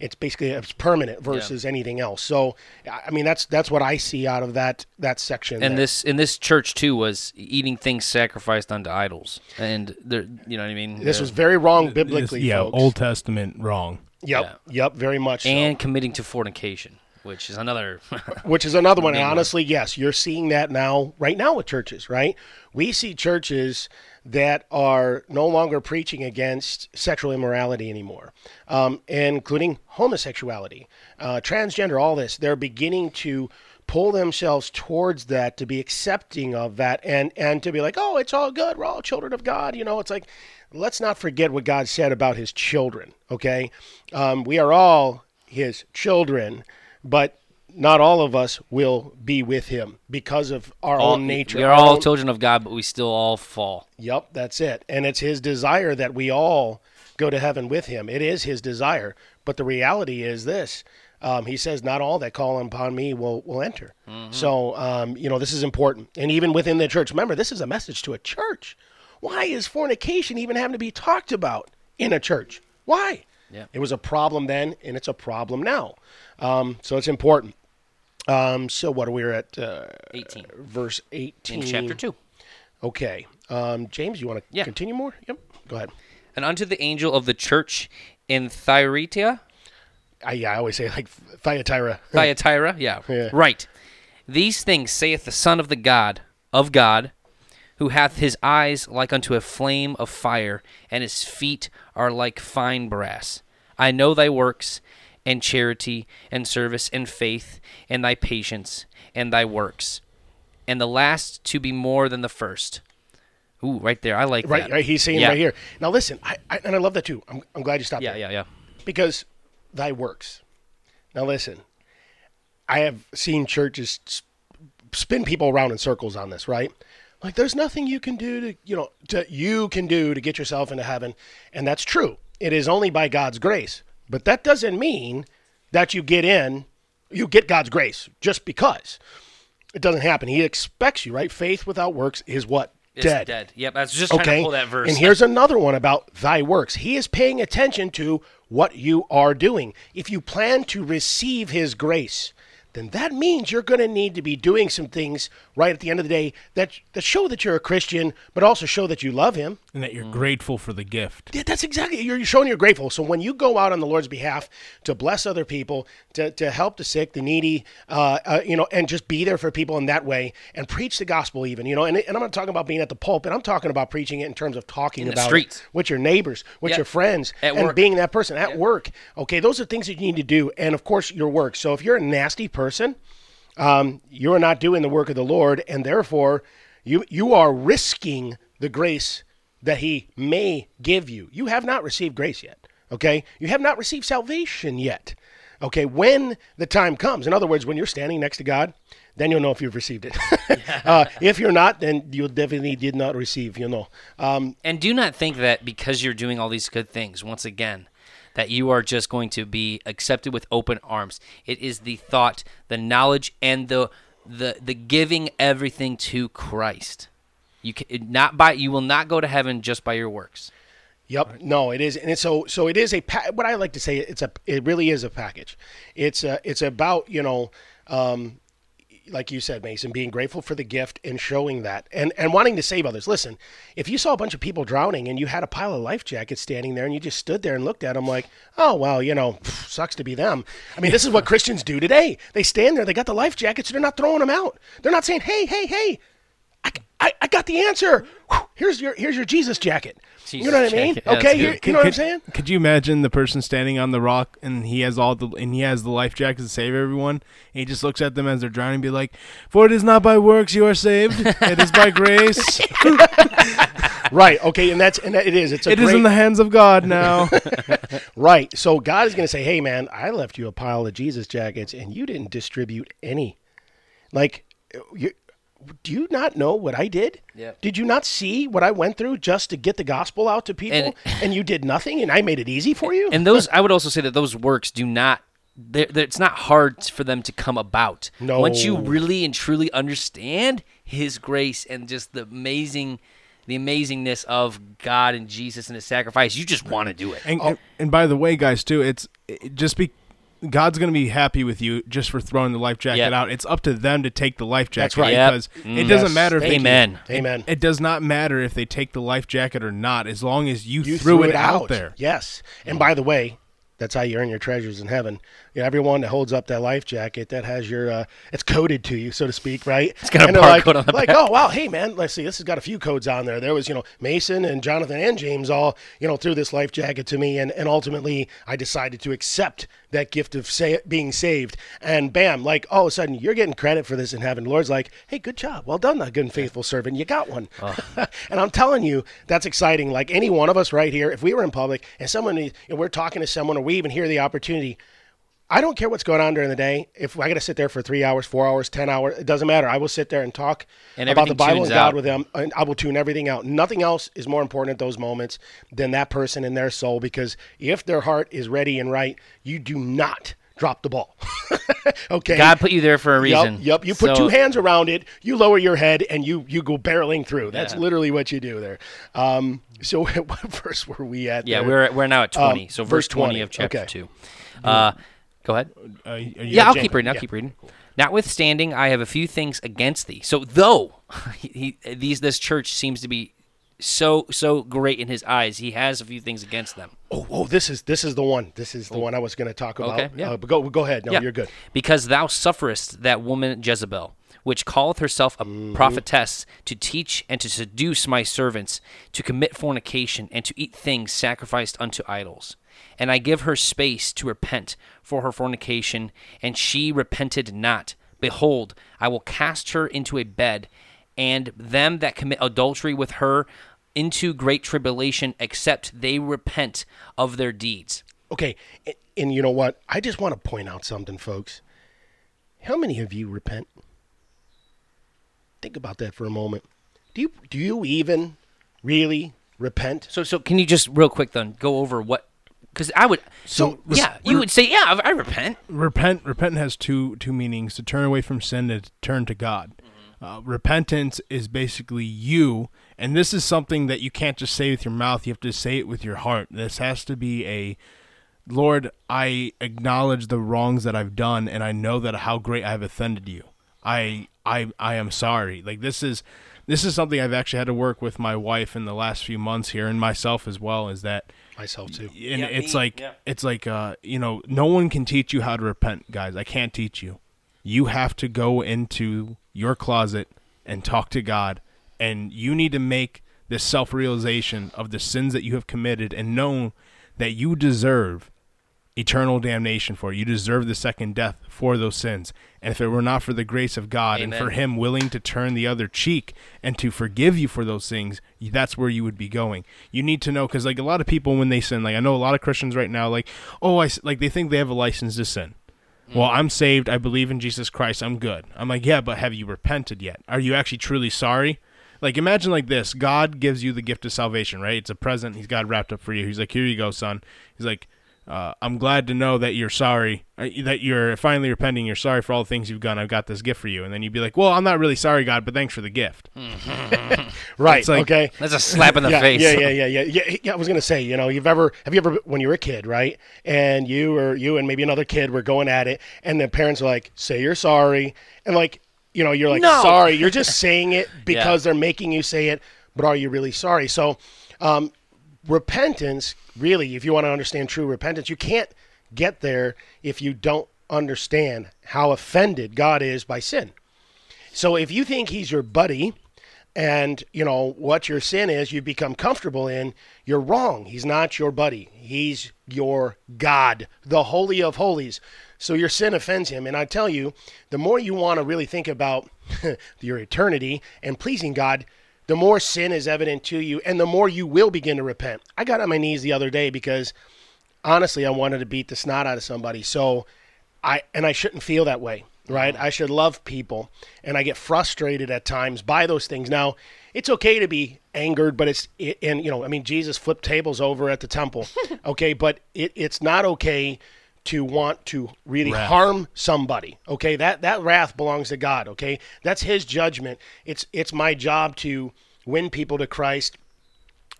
it's basically it's permanent versus anything else. So I I mean that's that's what I see out of that that section. And there. this in this church too was eating things sacrificed unto idols, and there, you know what I mean. this There- was very wrong This- biblically. yeah, folks. Old Testament wrong. Yep, yep, very much. so. and committing to fornication, which is another. which is another one. And honestly, yes, you're seeing that now, right now with churches, right? We see churches that are no longer preaching against sexual immorality anymore, um, including homosexuality, uh, transgender, all this. They're beginning to pull themselves towards that to be accepting of that and and to be like oh it's all good we're all children of god you know it's like let's not forget what god said about his children okay um, we are all his children but not all of us will be with him because of our all, own nature. We are all own- children of God, but we still all fall. Yep, that's it. And it's his desire that we all go to heaven with him. It is his desire. But the reality is this. Um, he says, Not all that call upon me will, will enter. So, um, you know, this is important. And even within the church, remember, this is a message to a church. Why is fornication even having to be talked about in a church? Why? Yeah. It was a problem then, and it's a problem now. Um, so it's important. Um, so what are we at? Uh, 18 verse 18. in chapter 2. Okay. Um, James, you want to Yeah. continue more? Yep. Go ahead. And unto the angel of the church in Thyatira, I, yeah, I always say like Thyatira. Thyatira, yeah, Yeah. right. These things saith the Son of the God, of God, who hath his eyes like unto a flame of fire, and his feet are like fine brass. I know thy works, and charity, and service, and faith, and thy patience, and thy works, and the last to be more than the first. Ooh, right there. I like right, that. right. He's saying Yeah. right here. Now listen, I, I and I love that too. I'm, I'm glad you stopped. Yeah, there. yeah, yeah. Because thy works. Now listen, I have seen churches spin people around in circles on this, right? Like there's nothing you can do to, you know, to you can do to get yourself into heaven, and that's true. It is only by God's grace. But that doesn't mean that you get in, you get God's grace just because. It doesn't happen. He expects you, right? Faith without works is what? It's dead. dead. Yep, I was just trying to pull that verse. And here's another one about thy works. He is paying attention to what you are doing. If you plan to receive his grace, then that means you're going to need to be doing some things right at the end of the day that, that show that you're a Christian, but also show that you love him. and that you're Mm. grateful for the gift. Yeah, that's exactly you're, you're showing you're grateful. So when you go out on the Lord's behalf to bless other people, to, to help the sick, the needy, uh, uh, you know, and just be there for people in that way and preach the gospel, even you know, and, and I'm not talking about being at the pulpit. I'm talking about preaching it in terms of talking In about streets. with your neighbors, with Yep. your friends, At and work. being that person at work. Okay, those are things that you need to do, and of course your work. So if you're a nasty person, um, you're not doing the work of the Lord, and therefore you you are risking the grace that He may give you. You have not received grace yet. Okay, you have not received salvation yet. Okay, when the time comes, in other words, when you're standing next to God, then you'll know if you've received it. uh, if you're not, then you definitely did not receive. You know. Um, And do not think that because you're doing all these good things, once again, that you are just going to be accepted with open arms. It is the thought, the knowledge, and the the the giving everything to Christ. You can not by you will not go to heaven just by your works. Yep. No, it is, and it's so so. It is a pa- what I like to say. It's a. It really is a package. It's a, It's about you know, um, like you said, Mason, being grateful for the gift and showing that, and and wanting to save others. Listen, if you saw a bunch of people drowning and you had a pile of life jackets standing there and you just stood there and looked at them like, oh well, you know, sucks to be them. I mean, this is what Christians do today. They stand there, they got the life jackets, they're not throwing them out. They're not saying, hey, hey, hey. I, I, got the answer. Whew, here's your here's your Jesus jacket. you know what I mean? Yeah, okay, you, you know what I'm saying? Could you imagine the person standing on the rock and he has all the and he has the life jacket to save everyone? And he just looks at them as they're drowning and be like, For it is not by works you are saved, it is by grace. Right. Okay, and that's and that, it is. It's a It is great, in the hands of God now. right. So God is going to say, "Hey, man, I left you a pile of Jesus jackets, and you didn't distribute any. Like, you, do you not know what I did? Yep. Did you not see what I went through just to get the gospel out to people, and, And- you did nothing, and I made it easy for you? And those, I would also say that those works do not. They're, they're- it's not hard for them to come about. No. Once you really and truly understand His grace and just the amazing the amazingness of God and Jesus and His sacrifice, you just want to do it. And, oh. and and by the way, guys, too, it's it just be God's going to be happy with you just for throwing the life jacket Yep. out. It's up to them to take the life jacket That's right. Yep. because Mm. it doesn't Yes. matter if Thank they. Amen. Amen. It does not matter if they take the life jacket or not, as long as you, you threw, it out, there. Yes. And by the way, that's how you earn your treasures in heaven. You know, everyone that holds up that life jacket that has your, uh, it's coded to you, so to speak, right? It's got a they're like, on the like, back. oh wow, hey man, let's see, this has got a few codes on there. There was, you know, Mason and Jonathan and James all, you know, threw this life jacket to me, and and ultimately I decided to accept that gift of say, being saved, and bam, like all of a sudden you're getting credit for this in heaven. The Lord's like, hey, good job, well done, thou good and faithful servant, you got one. and I'm telling you, that's exciting. Like any one of us right here, if we were in public and someone, you know, we're talking to someone, or we even hear the opportunity. I don't care what's going on during the day. If I got to sit there for three hours, four hours, ten hours, it doesn't matter. I will sit there and talk And about the Bible and God out. with them, and I will tune everything out. Nothing else is more important at those moments than that person and their soul. Because if their heart is ready and right, you do not drop the ball. okay. God put you there for a reason. Yep, yep. You put So- two hands around it, you lower your head, and you you go barreling through. That's literally what you do there. Um, so what verse were we at? Yeah, there? we're we're now at twenty. Um, so verse verse twenty 20, of chapter okay. two. Uh, go ahead. Uh, are you- Yeah, I'll James, keep reading. I'll yeah. keep reading. Notwithstanding, I have a few things against thee. So though he, he, these this church seems to be so so great in his eyes, he has a few things against them. Oh, oh, this is this is the one. This is the one I was going to talk about. Okay, yeah. Uh, but go go ahead. No, Yeah. you're good. Because thou sufferest that woman Jezebel, which calleth herself a Mm-hmm. prophetess, to teach and to seduce my servants, to commit fornication, and to eat things sacrificed unto idols. And I give her space to repent for her fornication, and she repented not. Behold, I will cast her into a bed, and them that commit adultery with her into great tribulation, except they repent of their deeds. Okay, and, and you know what? I just want to point out something, folks. How many of you repent? Think about that for a moment. Do you do you even really repent? So, so can you just real quick then go over what? Because I would. So, yeah, you would say, yeah, I, I repent. repent repent has two two meanings to turn away from sin and to turn to god uh, repentance is basically you and this is something that you can't just say with your mouth you have to say it with your heart this has to be a lord i acknowledge the wrongs that i've done and i know that how great i've offended you i i i am sorry like this is this is something i've actually had to work with my wife in the last few months here and myself as well is that Myself too. and Yeah, it's me, like yeah. it's like uh you know no one can teach you how to repent guys i can't teach you you have to go into your closet and talk to god and you need to make this self-realization of the sins that you have committed and know that you deserve eternal damnation for you. Deserve the second death for those sins. And if it were not for the grace of god and for him willing to turn the other cheek and to forgive you for those things that's where you would be going. You need to know because like a lot of people when they sin like i know a lot of christians right now like oh I like they think they have a license to sin. Well mm. i'm saved. I believe in jesus christ. I'm good. I'm like yeah but have you repented yet? Are you actually truly sorry? Like imagine like this. God gives you the gift of salvation right? It's a present. He's got wrapped up for you. He's like here you go son. He's like uh, I'm glad to know that you're sorry, uh, that you're finally repenting. You're sorry for all the things you've done. I've got this gift for you. And then you'd be like, well, I'm not really sorry, God, but thanks for the gift. Right. Like- okay. That's a slap in the yeah, face. Yeah, yeah, yeah, yeah, yeah. Yeah, I was gonna say, you know, you've ever have you ever when you were a kid, right? And you or you and maybe another kid were going at it, and the parents are like, "Say you're sorry," and like, you know, you're like, No. "Sorry." You're just saying it because they're making you say it, but are you really sorry? So, um, repentance, really, if you want to understand true repentance, you can't get there if you don't understand how offended God is by sin. So if you think he's your buddy and you know what your sin is you become comfortable in, you're wrong. He's not your buddy. He's your God, the holy of holies. So your sin offends him and I tell you, the more you want to really think about your eternity and pleasing God, the more sin is evident to you and the more you will begin to repent. I got on my knees the other day because honestly I wanted to beat the snot out of somebody. So I and I shouldn't feel that way, right? Uh-huh. I should love people, and I get frustrated at times by those things. Now, it's okay to be angered, but it's and you know, I mean, Jesus flipped tables over at the temple, okay, but it, it's not okay to want to really Wrath. harm somebody. Okay, that that wrath belongs to God. Okay, that's His judgment. It's it's my job to win people to Christ.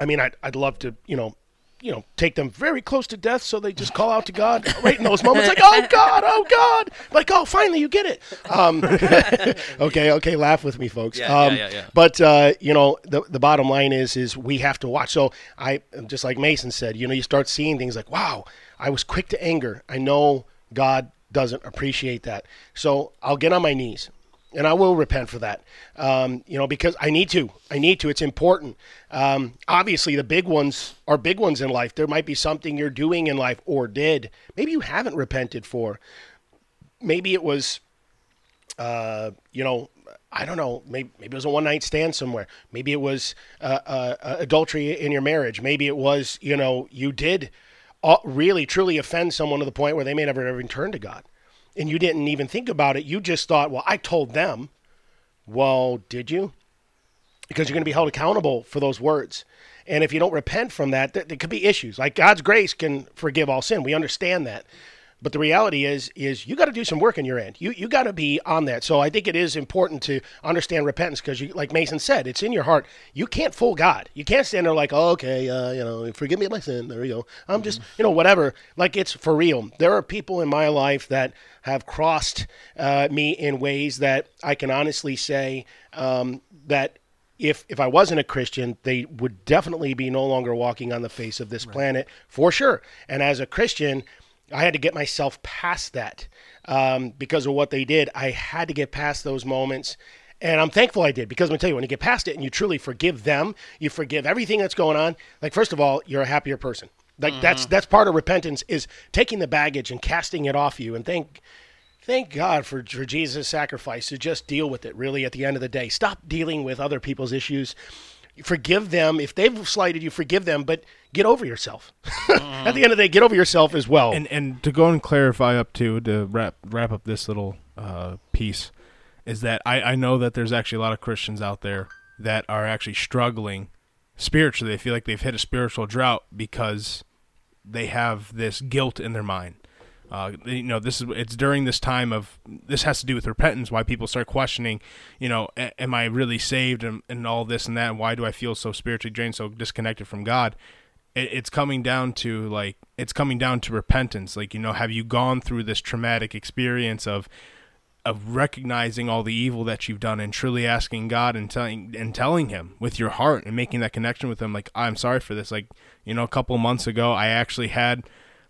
I mean, I'd, I'd love to, you know, you know, take them very close to death so they just call out to God right in those moments, like, oh God, oh God. Like, oh, finally you get it. Um, okay, okay, laugh with me, folks. Yeah, yeah, um, yeah, yeah. But, uh, you know, the, the bottom line is, is we have to watch. So I, just like Mason said, you know, you start seeing things like, wow, I was quick to anger. I know God doesn't appreciate that. So I'll get on my knees and I will repent for that. Um, you know, because I need to. I need to. It's important. Um, obviously, the big ones are big ones in life. There might be something you're doing in life or did. Maybe you haven't repented for. Maybe it was, uh, you know, I don't know. Maybe, maybe it was a one night stand somewhere. Maybe it was uh, uh, adultery in your marriage. Maybe it was, you know, you did Uh, really truly offend someone to the point where they may never ever turn to God and you didn't even think about it. You just thought, well, I told them. Well, did you? Because you're going to be held accountable for those words. And if you don't repent from that, there, there could be issues. Like God's grace can forgive all sin. We understand that. But the reality is, is you got to do some work in your end. You you got to be on that. So I think it is important to understand repentance because, you, like Mason said, it's in your heart. You can't fool God. You can't stand there like, oh, okay, uh, you know, forgive me my sin. There you go. I'm just, you know, whatever. Like it's for real. There are people in my life that have crossed uh, me in ways that I can honestly say um, that if if I wasn't a Christian, they would definitely be no longer walking on the face of this right. planet for sure. And as a Christian I had to get myself past that um, because of what they did. I had to get past those moments. And I'm thankful I did because I'm gonna tell you, when you get past it and you truly forgive them, you forgive everything that's going on. Like first of all, you're a happier person. Like mm-hmm. that's that's part of repentance is taking the baggage and casting it off you. And thank thank God for, for Jesus' sacrifice to just deal with it. Really, at the end of the day, stop dealing with other people's issues forgive them. If they've slighted you forgive them but get over yourself. At the end of the day get over yourself as well. And and to go and clarify up to to wrap wrap up this little uh, piece is that I, I know that there's actually a lot of christians out there that are actually struggling spiritually. They feel like they've hit a spiritual drought because they have this guilt in their mind uh, you know, this is it's during this time of this has to do with repentance. Why people start questioning, you know, am I really saved and, and all this and that? And why do I feel so spiritually drained, so disconnected from God? It, it's coming down to like it's coming down to repentance. Like you know, have you gone through this traumatic experience of of recognizing all the evil that you've done and truly asking God and telling and telling Him with your heart and making that connection with Him? Like I'm sorry for this. Like you know, a couple months ago, I actually had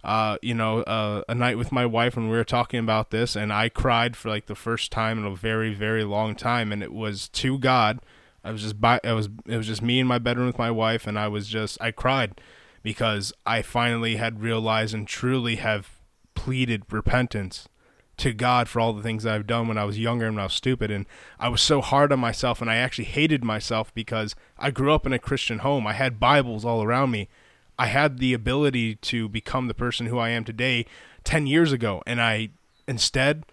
uh, you know, uh, a night with my wife when we were talking about this, and I cried for like the first time in a very, very long time, and it was to God. I was just by, it was it was just me in my bedroom with my wife, and I was just I cried because I finally had realized and truly have pleaded repentance to God for all the things I've done when I was younger and when I was stupid. And I was so hard on myself and I actually hated myself because I grew up in a Christian home. I had Bibles all around me. I had the ability to become the person who I am today 10 years ago. And I, instead,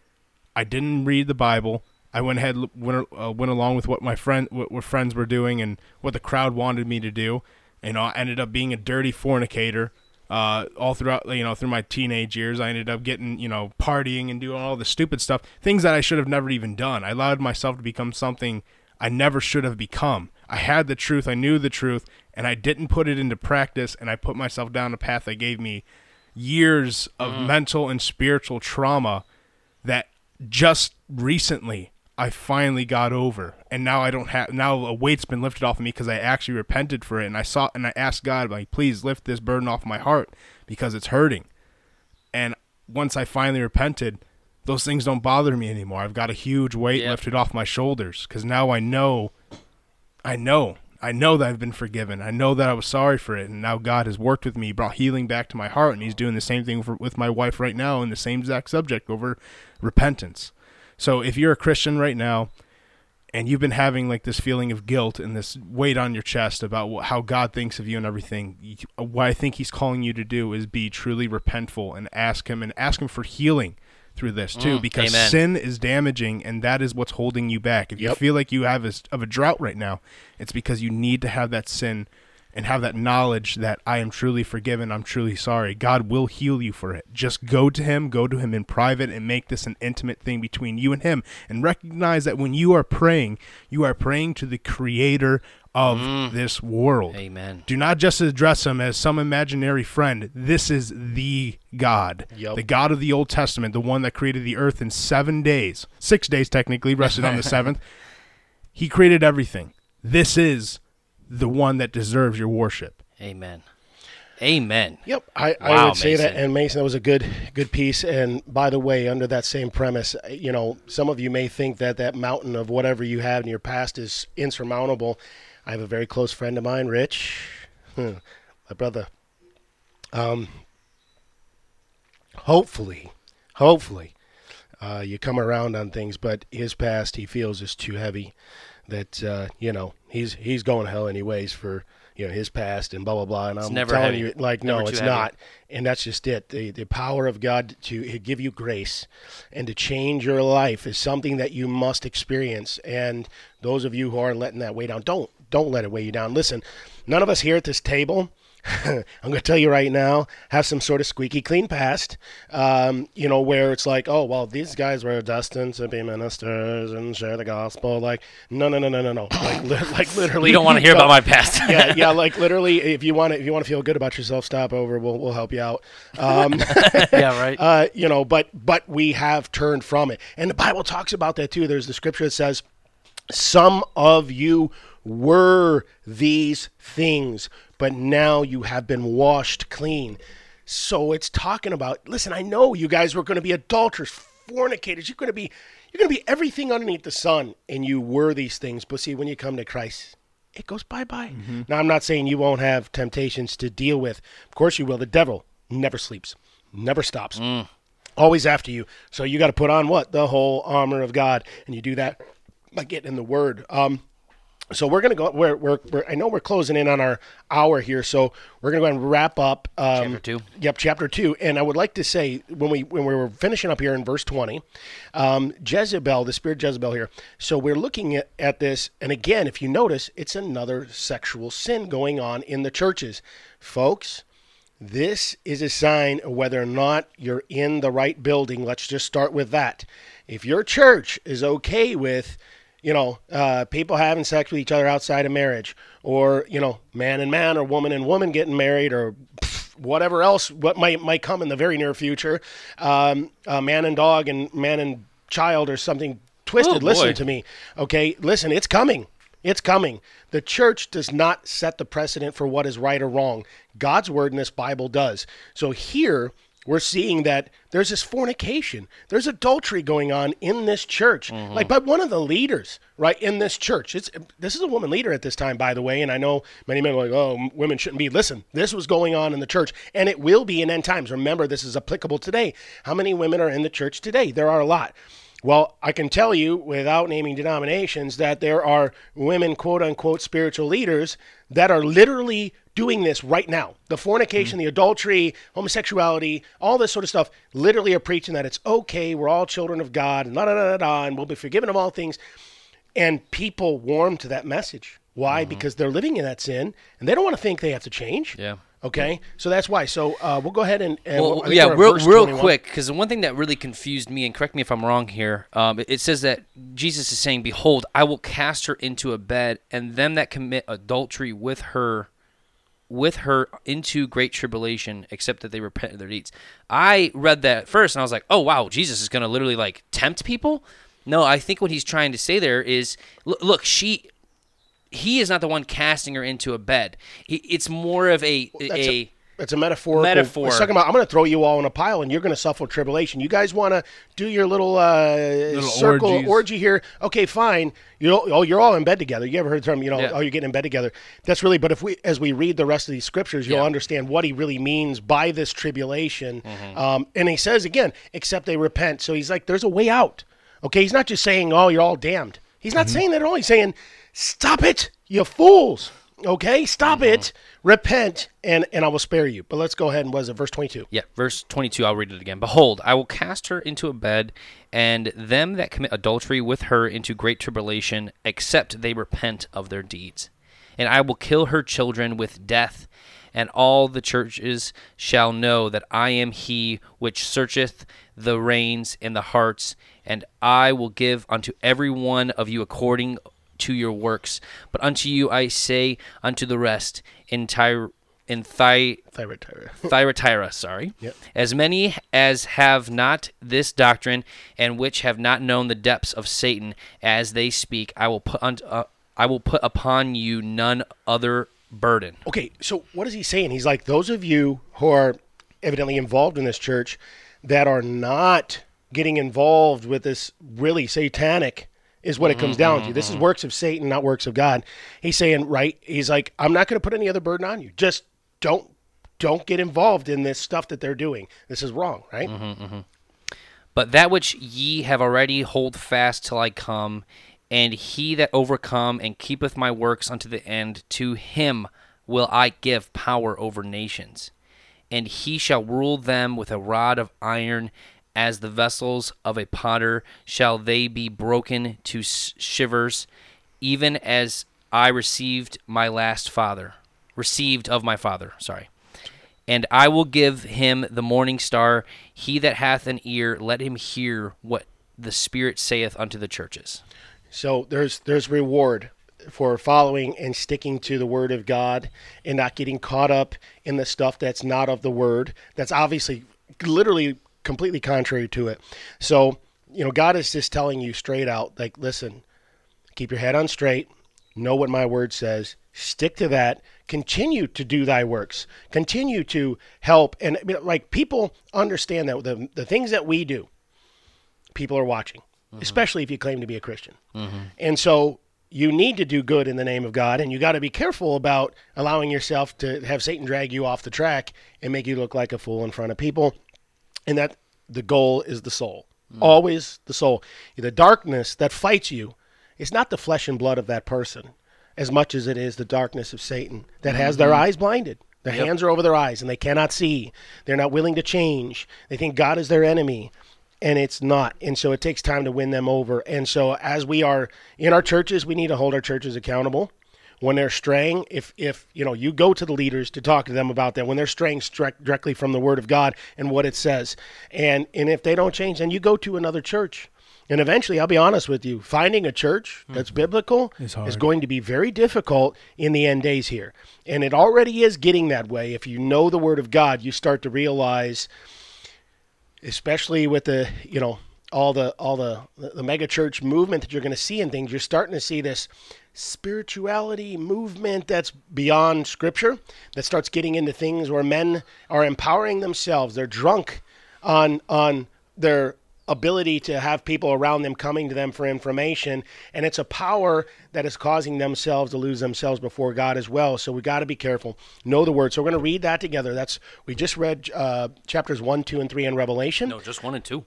I didn't read the Bible. I went ahead, went, uh, went along with what my friend, what, what friends were doing and what the crowd wanted me to do. Know, I ended up being a dirty fornicator. Uh, all throughout, you know, through my teenage years, I ended up getting, you know, partying and doing all the stupid stuff, things that I should have never even done. I allowed myself to become something I never should have become. I had the truth, I knew the truth, and I didn't put it into practice and I put myself down a path that gave me years of mm. mental and spiritual trauma that just recently I finally got over. And now I don't have now a weight's been lifted off of me because I actually repented for it and I saw and I asked God like please lift this burden off my heart because it's hurting. And once I finally repented, those things don't bother me anymore. I've got a huge weight yep. lifted off my shoulders cuz now I know I know I know that I've been forgiven. I know that I was sorry for it, and now God has worked with me, brought healing back to my heart, and He's doing the same thing for, with my wife right now in the same exact subject over repentance. So if you're a Christian right now, and you've been having like this feeling of guilt and this weight on your chest about how God thinks of you and everything, what I think He's calling you to do is be truly repentful and ask Him and ask Him for healing through this too, mm, because amen. sin is damaging, and that is what's holding you back. If yep. you feel like you have a, of a drought right now, it's because you need to have that sin and have that knowledge that I am truly forgiven, I'm truly sorry. God will heal you for it. Just go to Him, go to Him in private, and make this an intimate thing between you and Him. And recognize that when you are praying, you are praying to the Creator of mm. this world. Amen. Do not just address him as some imaginary friend. This is the God, Yep. the God of the Old Testament, the one that created the earth in seven days, six days technically, rested on the seventh. He created everything. This is the one that deserves your worship. Amen. Amen. Yep, I, I Wow, would say that. And Mason, that was a good good piece. And by the way, under that same premise, uh, you know, some of you may think that that mountain of whatever you have in your past is insurmountable. I have a very close friend of mine, Rich, my brother. Um, hopefully, hopefully, uh, you come around on things, but his past he feels is too heavy. That uh, you know he's he's going to hell anyways for you know his past and blah blah blah. And I'm never telling heavy. you, like Never no, it's heavy. not, and that's just it. The the power of God to give you grace and to change your life is something that you must experience. And those of you who are letting that weigh down, don't don't let it weigh you down. Listen, none of us here at this table. I'm going to tell you right now, have some sort of squeaky clean past, um, you know, where it's like, oh, well, these guys were destined to be ministers and share the gospel. Like, no, no, no, no, no, no. Like, li- like literally. You don't want to hear no. about my past. yeah, yeah, like literally, if you want to, if you want to feel good about yourself, stop over. We'll we'll help you out. Um, yeah, right. uh, you know, but but we have turned from it, and the Bible talks about that too. There's the scripture that says, "Some of you were these things, but now you have been washed clean." So it's talking about. Listen, I know you guys were going to be adulterers, fornicators. You're going to be you're going to be everything underneath the sun, and you were these things. But see, when you come to Christ, it goes bye bye. Now, I'm not saying you won't have temptations to deal with. Of course, you will. The devil never sleeps, never stops, always after you. So you got to put on what the whole armor of God, and you do that by getting in the Word. Um, so we're gonna go. We're, we're, we're I know we're closing in on our hour here, so we're gonna go ahead and wrap up. Um, Chapter two. Yep, chapter two. And I would like to say when we when we were finishing up here in verse twenty, um, Jezebel, the spirit Jezebel here. So we're looking at, at this, and again, if you notice, it's another sexual sin going on in the churches, folks. This is a sign of whether or not you're in the right building. Let's just start with that. If your church is okay with, you know, uh, people having sex with each other outside of marriage, or you know, man and man, or woman and woman getting married, or whatever else what might might come in the very near future, um, uh, man and dog and man and child, or something twisted. Oh, listen to me, okay? Listen, it's coming. It's coming. The church does not set the precedent for what is right or wrong. God's word in this Bible does. So here we're seeing that there's this fornication, there's adultery going on in this church, mm-hmm. like by one of the leaders, right in this church. It's this is a woman leader at this time, by the way, and I know many men are like, oh, women shouldn't be. Listen, this was going on in the church, and it will be in end times. Remember, this is applicable today. How many women are in the church today? There are a lot. Well, I can tell you without naming denominations that there are women, quote unquote, spiritual leaders that are literally doing this right now. The fornication, mm. the adultery, homosexuality, all this sort of stuff, literally are preaching that it's okay, we're all children of God, and da da da da, da, and we'll be forgiven of all things. And people warm to that message. Why? Mm-hmm. Because they're living in that sin and they don't want to think they have to change. Yeah. Okay. So that's why. So uh, we'll go ahead and, and Well, think yeah, real, real quick, because the one thing that really confused me, and correct me if I'm wrong here, um, it, it says that Jesus is saying, "Behold, I will cast her into a bed, and them that commit adultery with her, with her into great tribulation, except that they repent of their deeds." I read that first, and I was like, "Oh wow, Jesus is going to literally like tempt people." No, I think what he's trying to say there is, look, look she. He is not the one casting her into a bed. He, it's more of a That's a, a, it's a metaphor. Metaphor. It's talking about I'm going to throw you all in a pile and you're going to suffer tribulation. You guys want to do your little, uh, circle orgies. orgy here? Okay, fine. You know, oh, you're all in bed together. You ever heard the term? You know, Yeah. oh, you're getting in bed together. That's really. But if we, as we read the rest of these scriptures, you'll Yeah. understand what he really means by this tribulation. Mm-hmm. Um, and he says again, except they repent. So he's like, there's a way out. Okay, he's not just saying, oh, you're all damned. He's not saying that at all. He's saying, stop it, you fools. Okay, stop it, repent, and and I will spare you. But let's go ahead and was it verse 22? Yeah, verse 22, I'll read it again. Behold, I will cast her into a bed, and them that commit adultery with her into great tribulation, except they repent of their deeds. And I will kill her children with death, and all the churches shall know that I am he which searcheth the reins and the hearts, and I will give unto every one of you according to your works. But unto you I say, unto the rest, in Tyre, in Thy, Thyatira. Thyatira, sorry, Yep. as many as have not this doctrine, and which have not known the depths of Satan, as they speak, I will put unto, uh, I will put upon you none other burden. Okay, so what is he saying? He's like those of you who are evidently involved in this church that are not getting involved with this really satanic is what it comes down to. This is works of Satan, not works of God. He's saying, right? He's like, I'm not going to put any other burden on you. Just don't don't get involved in this stuff that they're doing. This is wrong, right? Mm-hmm, mm-hmm. But that which ye have already hold fast till I come, and he that overcome and keepeth my works unto the end, to him will I give power over nations. And he shall rule them with a rod of iron, as the vessels of a potter shall they be broken to shivers, even as I received my last father, received of my father, sorry. And I will give him the morning star. He that hath an ear, let him hear what the Spirit saith unto the churches. So there's there's reward for following and sticking to the word of God and not getting caught up in the stuff that's not of the word. That's obviously literally completely contrary to it. So, you know, God is just telling you straight out like listen, keep your head on straight, know what my word says, stick to that, continue to do thy works, continue to help and I mean, like people understand that the the things that we do people are watching, mm-hmm. especially if you claim to be a Christian. Mm-hmm. And so you need to do good in the name of God, and you got to be careful about allowing yourself to have Satan drag you off the track and make you look like a fool in front of people. And that the goal is the soul, always the soul. The darkness that fights you is not the flesh and blood of that person as much as it is the darkness of Satan that has their mm-hmm. eyes blinded. Their hands are over their eyes and they cannot see. They're not willing to change. They think God is their enemy and it's not. And so it takes time to win them over. And so as we are in our churches, we need to hold our churches accountable. When they're straying, if if you know you go to the leaders to talk to them about that, when they're straying direct, directly from the Word of God and what it says, and and if they don't change, then you go to another church. And eventually, I'll be honest with you, finding a church that's mm-hmm. biblical It's is going to be very difficult in the end days here. And it already is getting that way. If you know the Word of God, you start to realize especially with the you know all the all the the mega church movement that you're going to see in things you're starting to see this spirituality movement that's beyond scripture that starts getting into things where men are empowering themselves. They're drunk on on their ability to have people around them coming to them for information. And it's a power that is causing themselves to lose themselves before god as well. So we got to be careful. Know the word. So we're going to read that together. That's we just read uh, chapters 1 2 and 3 in revelation. No, just one and two.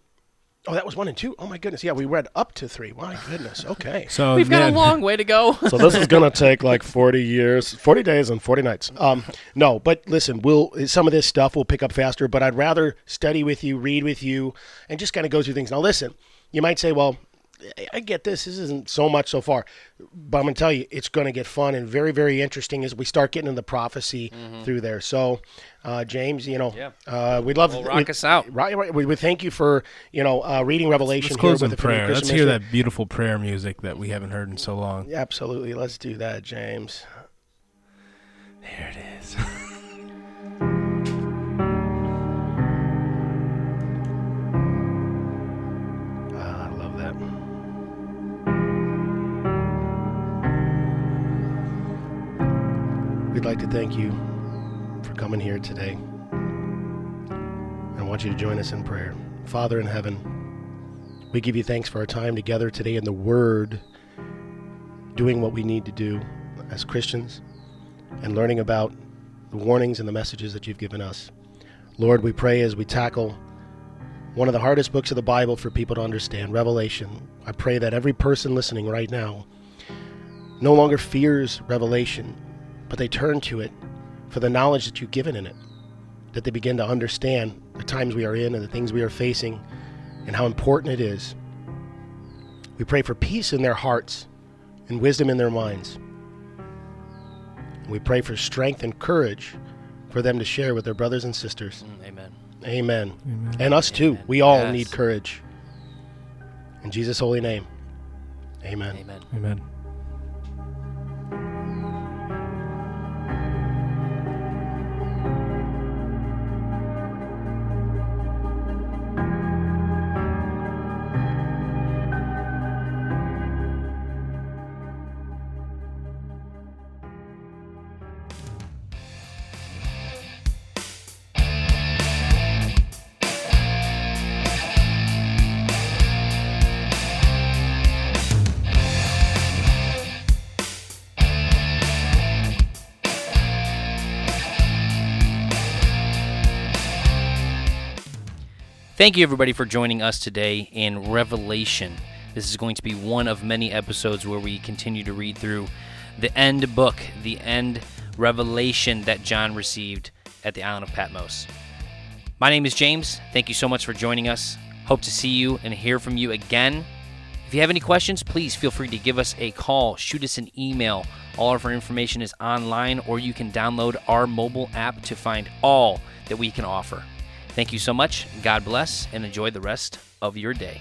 Oh that was 1 and 2 oh my goodness. Yeah we read up to 3 my goodness. Okay. So We've got then- a long way to go. so this is going to take like 40 years 40 days and 40 nights. Um no but listen we'll some of this stuff we'll pick up faster but i'd rather study with you read with you and just kind of go through things. Now listen you might say well I- I get this. This isn't so much so far, but I'm going to tell you, it's going to get fun and very, very interesting as we start getting into the prophecy through there. So, uh, James, you know, Yeah. uh, we'd love Well, we- rock us out. Right, right. We, we thank you for you know uh, reading Revelation. Let's close here in with the prayer. Let's hear that beautiful prayer music that we haven't heard in so long. Absolutely. Let's do that, James. There it is. We'd like to thank you for coming here today. I want you to join us in prayer. Father in heaven, we give you thanks for our time together today in the Word, doing what we need to do as Christians, and learning about the warnings and the messages that you've given us. Lord, we pray as we tackle one of the hardest books of the Bible for people to understand, Revelation. I pray that every person listening right now no longer fears Revelation, but they turn to it for the knowledge that you've given in it, that they begin to understand the times we are in and the things we are facing and how important it is. We pray for peace in their hearts and wisdom in their minds. We pray for strength and courage for them to share with their brothers and sisters. Mm, Amen. Amen. Amen. And us too. Amen. We all Yes. need courage. In Jesus' holy name. Amen. Amen. Amen. Thank you, everybody, for joining us today in Revelation. This is going to be one of many episodes where we continue to read through the end book, the end revelation that John received at the island of Patmos. My name is James. Thank you so much for joining us. Hope to see you and hear from you again. If you have any questions, please feel free to give us a call, shoot us an email. All of our information is online, or you can download our mobile app to find all that we can offer. Thank you so much. God bless and enjoy the rest of your day.